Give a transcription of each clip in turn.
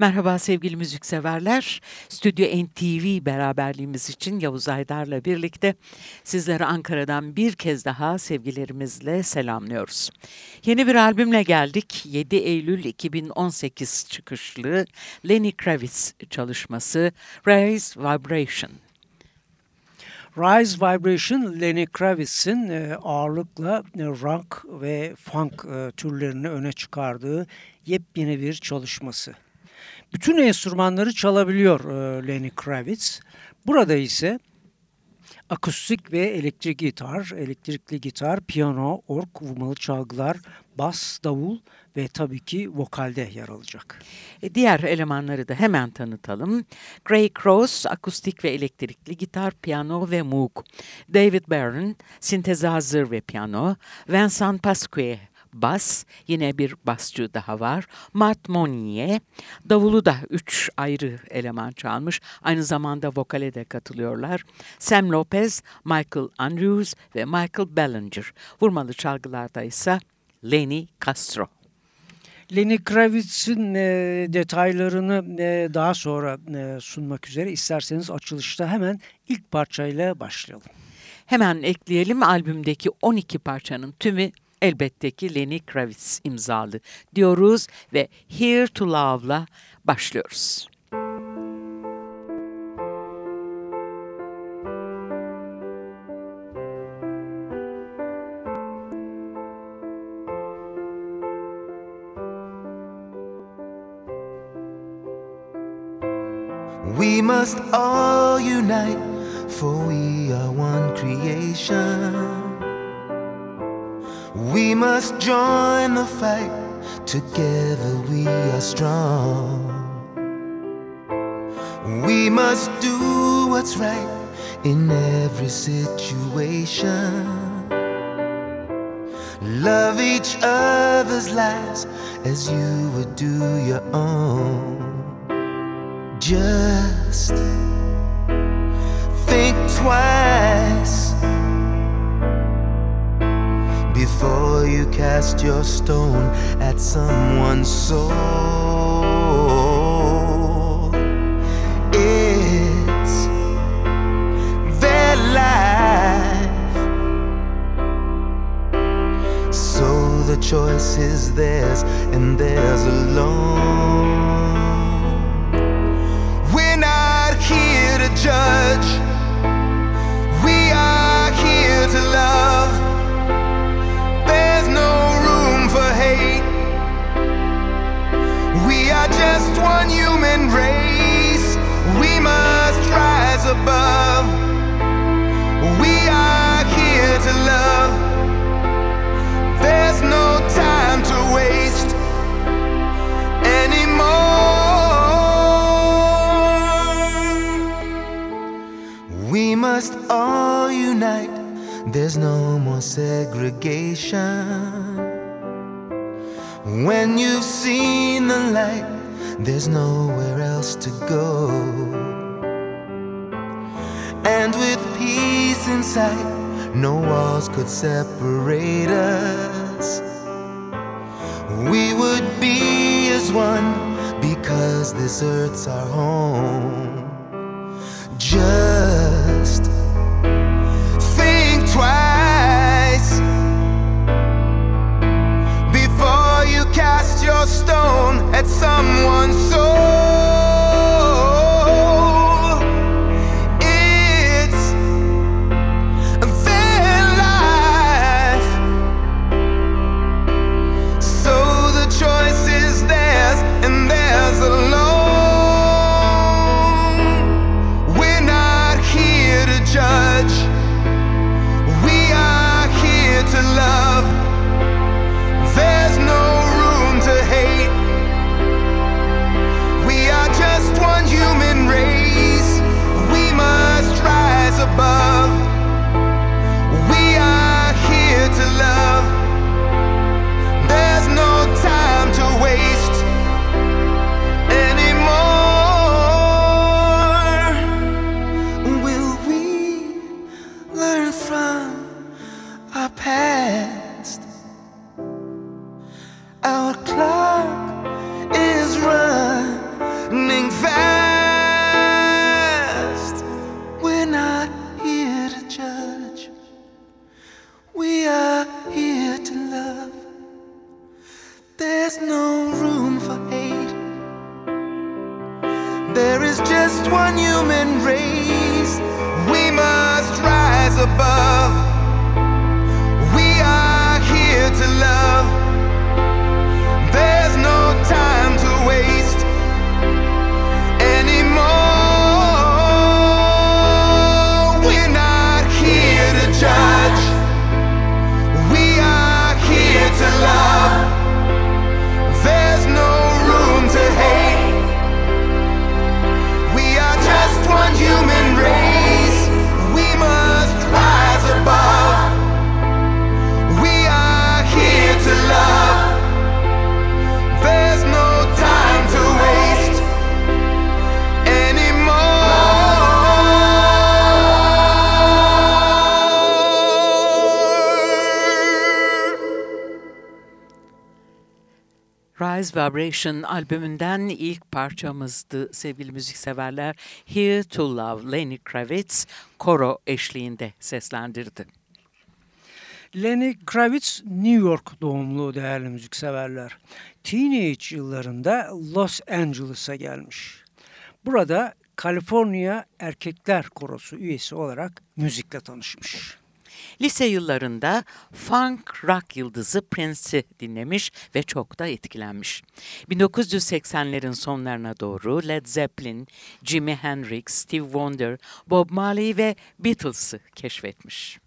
Merhaba sevgili müzikseverler. Stüdyo NTV beraberliğimiz için Yavuz Aydar'la birlikte sizlere Ankara'dan bir kez daha sevgilerimizle selamlıyoruz. Yeni bir albümle geldik. 7 Eylül 2018 çıkışlı Lenny Kravitz çalışması Rise Vibration. Rise Vibration, Lenny Kravitz'in e, ağırlıkla e, rock ve funk e, türlerini öne çıkardığı yepyeni bir çalışması. Bütün enstrümanları çalabiliyor e, Lenny Kravitz. Burada ise akustik ve elektrik gitar, elektrikli gitar, piyano, ork, vurmalı çalgılar, bas, davul ve tabii ki vokalde yer alacak. E, diğer elemanları da hemen tanıtalım. Gray Cross, akustik ve elektrikli gitar, piyano ve moog. David Barron, sintezazır ve piyano. Vincent Pasquier, bas, yine bir basçı daha var. Matt Monnier, davulu da üç ayrı eleman çalmış. Aynı zamanda vokale de katılıyorlar. Sam Lopez, Michael Andrews ve Michael Ballinger. Vurmalı çalgılarda ise Lenny Castro. Lenny Kravitz'in e, detaylarını e, daha sonra e, sunmak üzere isterseniz açılışta hemen ilk parçayla başlayalım. Hemen ekleyelim albümdeki 12 parçanın tümü elbette ki Lenny Kravitz imzalı diyoruz ve Here to Love'la başlıyoruz. We must all unite, for we are one creation. We must join the fight, together we are strong. We must do what's right in every situation. Love each other's lives as you would do your own. Just think twice before you cast your stone at someone's soul. It's their life, so the choice is theirs and theirs alone. We're not here to judge, When you've seen the light, there's nowhere else to go. And with peace in sight, no walls could separate us. We would be as one because this earth's our home. Just some Rise Vibration albümünden ilk parçamızdı sevgili müzikseverler. Here to Love Lenny Kravitz koro eşliğinde seslendirdi. Lenny Kravitz New York doğumlu değerli müzikseverler. Teenage yıllarında Los Angeles'a gelmiş. Burada Kaliforniya Erkekler Korosu üyesi olarak müzikle tanışmış. Lise yıllarında funk rock yıldızı Prince'i dinlemiş ve çok da etkilenmiş. 1980'lerin sonlarına doğru Led Zeppelin, Jimi Hendrix, Steve Wonder, Bob Marley ve Beatles'ı keşfetmiş.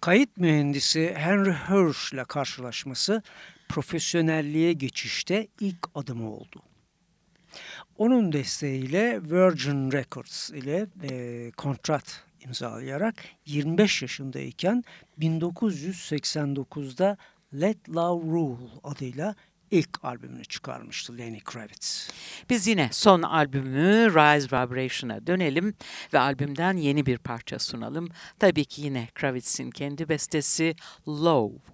Kayıt mühendisi Henry Hirsch ile karşılaşması profesyonelliğe geçişte ilk adımı oldu. Onun desteğiyle Virgin Records ile e, kontrat imzalayarak 25 yaşındayken 1989'da Let Love Rule adıyla ilk albümünü çıkarmıştı Lenny Kravitz. Biz yine son albümü Rise Vibration'a dönelim ve albümden yeni bir parça sunalım. Tabii ki yine Kravitz'in kendi bestesi Love.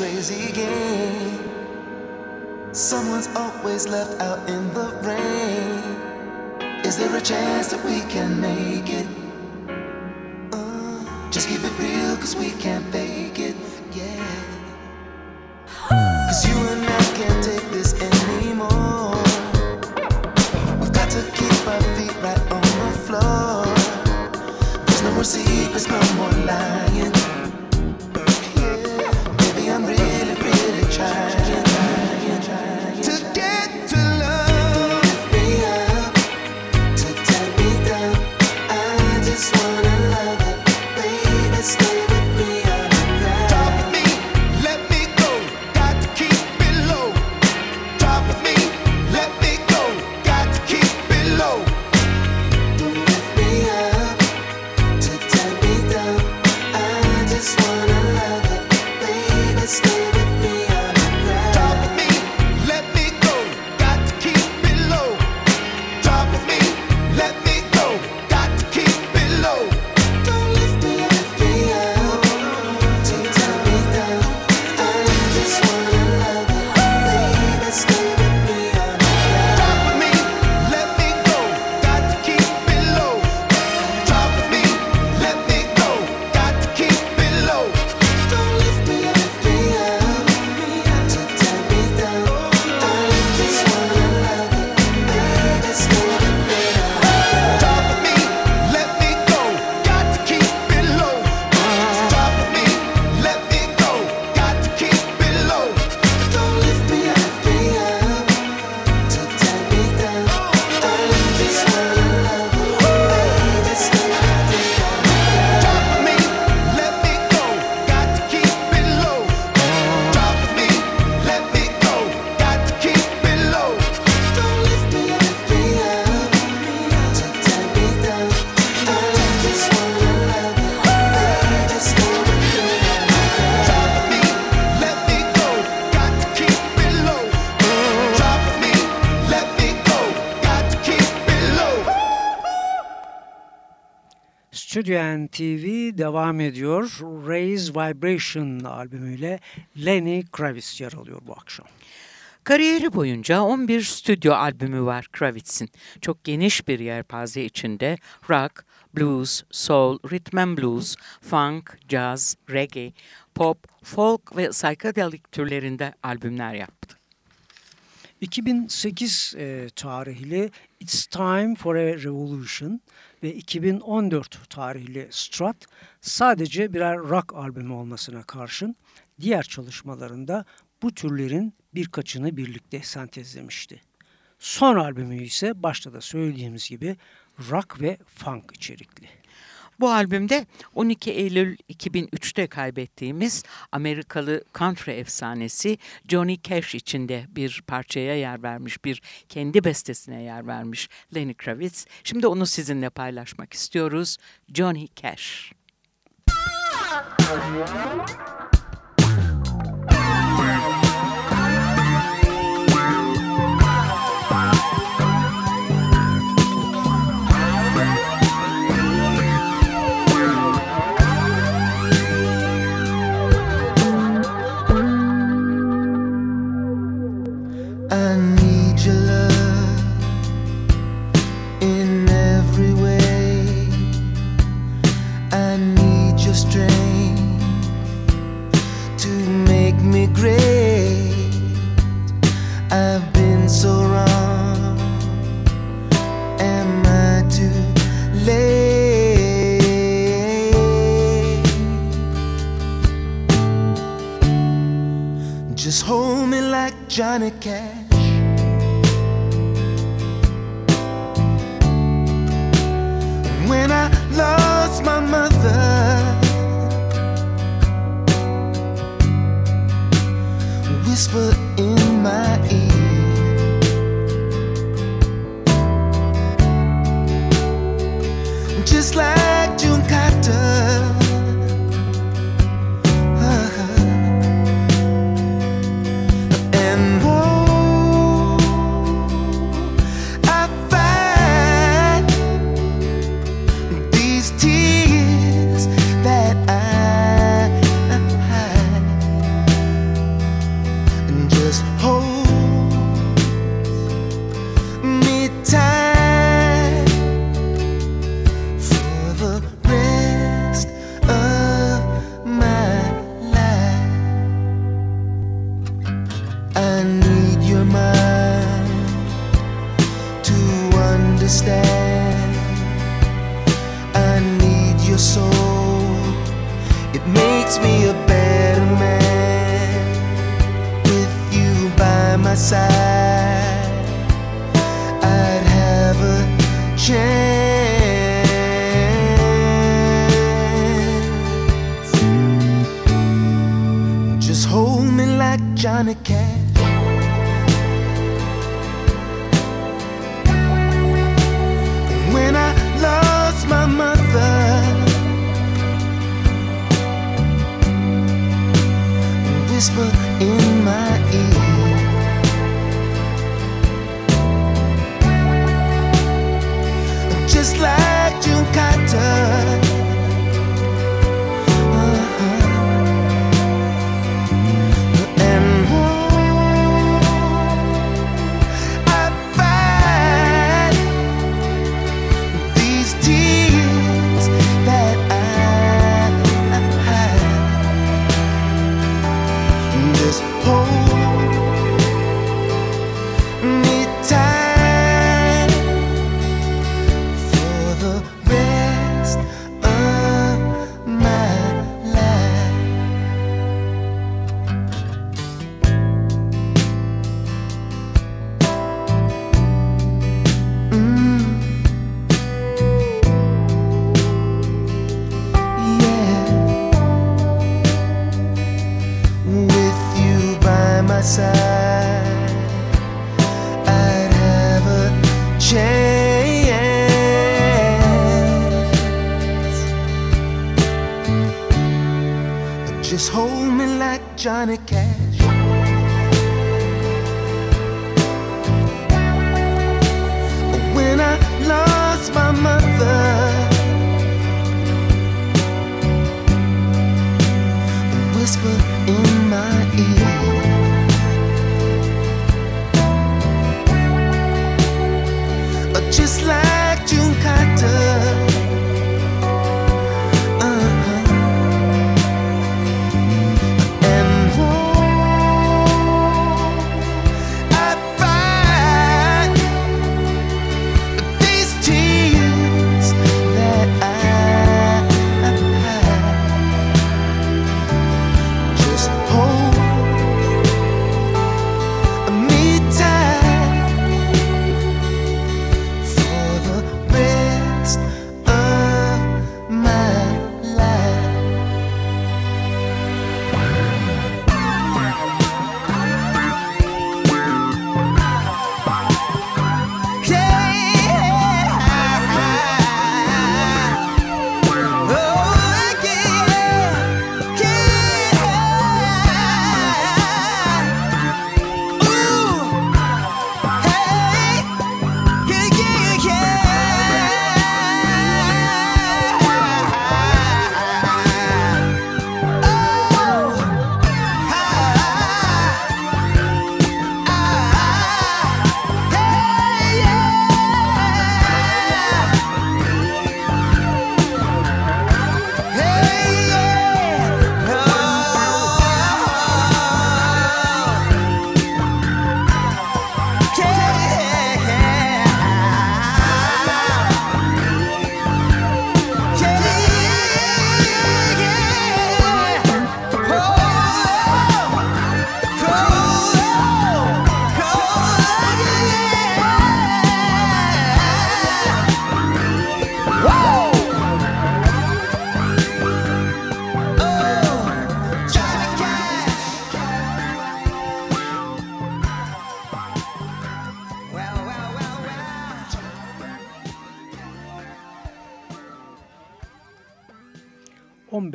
crazy game. Someone's always left out in the rain. Is there a chance that we can make it? Uh, just keep it real, cause we can't fake Hidrojen TV devam ediyor. Raise Vibration albümüyle Lenny Kravitz yer alıyor bu akşam. Kariyeri boyunca 11 stüdyo albümü var Kravitz'in. Çok geniş bir yelpaze içinde rock, blues, soul, rhythm and blues, funk, jazz, reggae, pop, folk ve psychedelic türlerinde albümler yaptı. 2008 e, tarihli It's Time for a Revolution ve 2014 tarihli Strat sadece birer rock albümü olmasına karşın diğer çalışmalarında bu türlerin birkaçını birlikte sentezlemişti. Son albümü ise başta da söylediğimiz gibi rock ve funk içerikli. Bu albümde 12 Eylül 2003'te kaybettiğimiz Amerikalı country efsanesi Johnny Cash içinde bir parçaya yer vermiş, bir kendi bestesine yer vermiş Lenny Kravitz. Şimdi onu sizinle paylaşmak istiyoruz. Johnny Cash. Thank you. whisper in my ear. Makes me a better man with you by my side. I'd have a chance. Just hold me like Johnny Cash. Just hold me like Johnny Cash. When I lost my mother.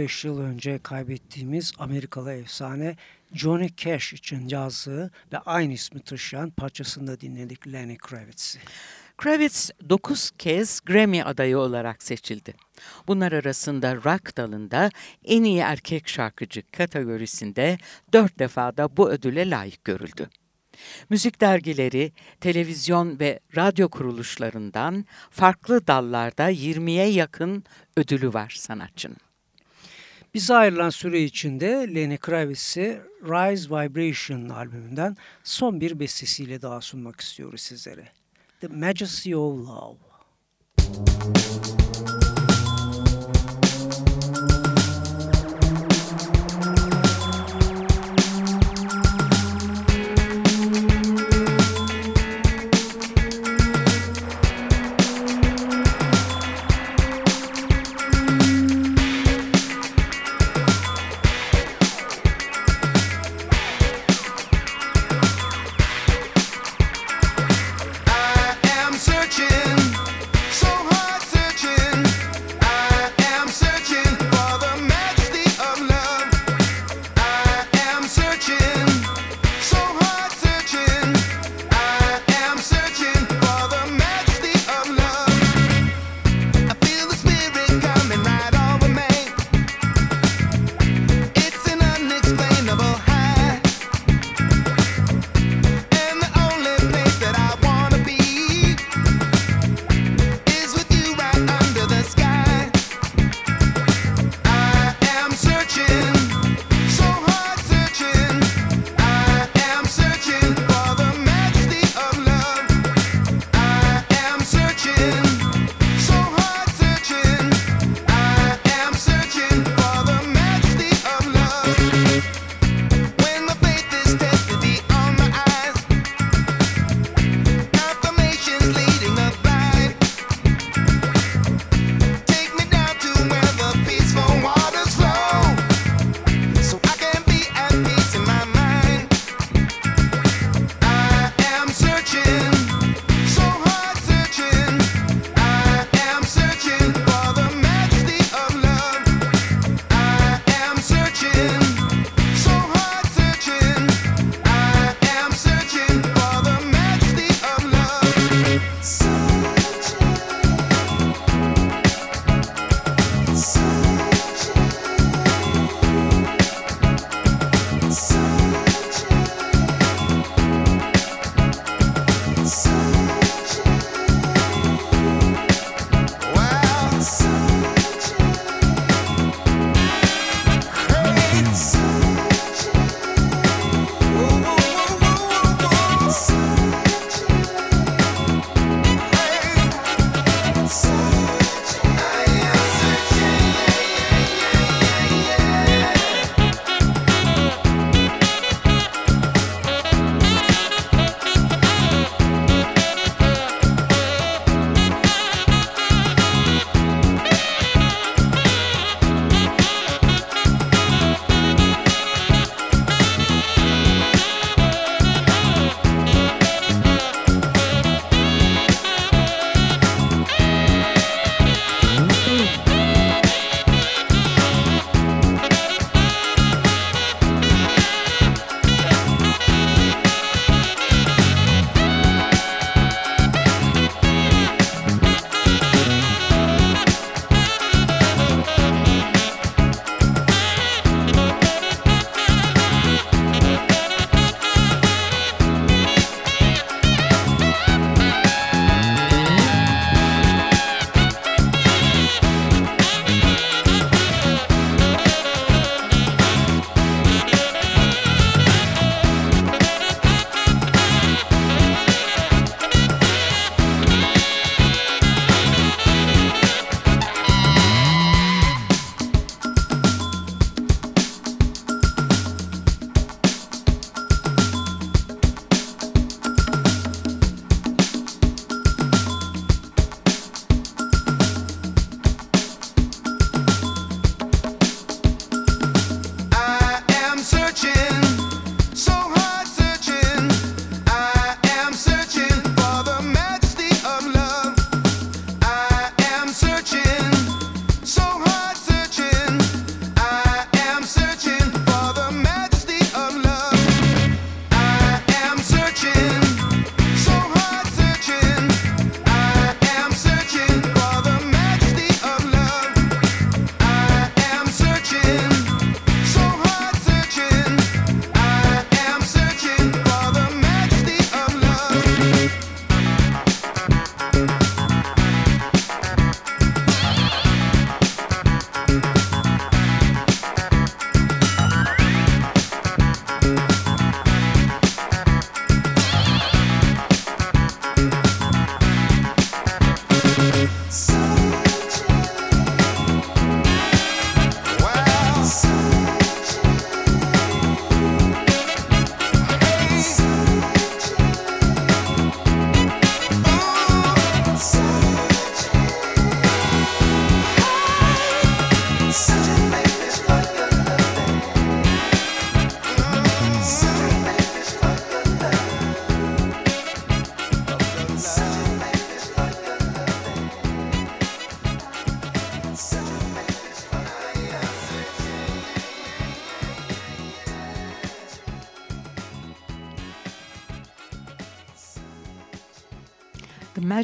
15 yıl önce kaybettiğimiz Amerikalı efsane Johnny Cash için yazdığı ve aynı ismi taşıyan parçasında dinledik Lenny Kravitz'i. Kravitz 9 kez Grammy adayı olarak seçildi. Bunlar arasında rock dalında en iyi erkek şarkıcı kategorisinde 4 defa da bu ödüle layık görüldü. Müzik dergileri, televizyon ve radyo kuruluşlarından farklı dallarda 20'ye yakın ödülü var sanatçının. Bize ayrılan süre içinde Lenny Kravitz'i Rise Vibration albümünden son bir bestesiyle daha sunmak istiyoruz sizlere. The Majesty of Love.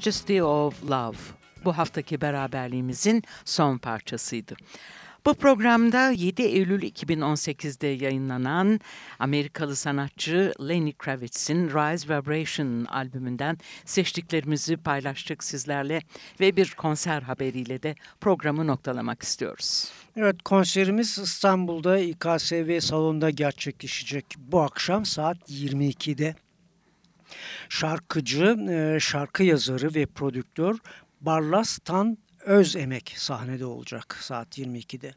Majesty of Love bu haftaki beraberliğimizin son parçasıydı. Bu programda 7 Eylül 2018'de yayınlanan Amerikalı sanatçı Lenny Kravitz'in Rise Vibration albümünden seçtiklerimizi paylaştık sizlerle ve bir konser haberiyle de programı noktalamak istiyoruz. Evet konserimiz İstanbul'da İKSV salonunda gerçekleşecek bu akşam saat 22'de. Şarkıcı, e, şarkı yazarı ve prodüktör Barlas Tan Özemek sahnede olacak saat 22'de.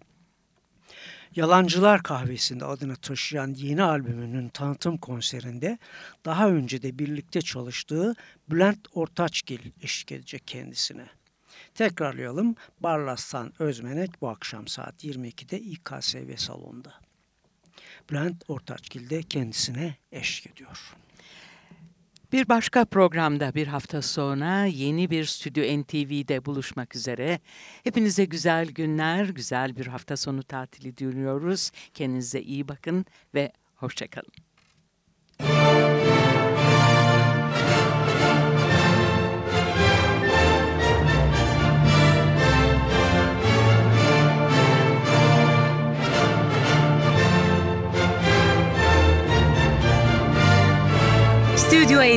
Yalancılar Kahvesi'nde adını taşıyan yeni albümünün tanıtım konserinde daha önce de birlikte çalıştığı Bülent Ortaçgil eşlik edecek kendisine. Tekrarlayalım. Barlas'tan Özmenek bu akşam saat 22'de İKSV salonunda. Bülent Ortaçgil de kendisine eşlik ediyor. Bir başka programda bir hafta sonra yeni bir Stüdyo NTV'de buluşmak üzere. Hepinize güzel günler, güzel bir hafta sonu tatili diliyoruz. Kendinize iyi bakın ve hoşçakalın.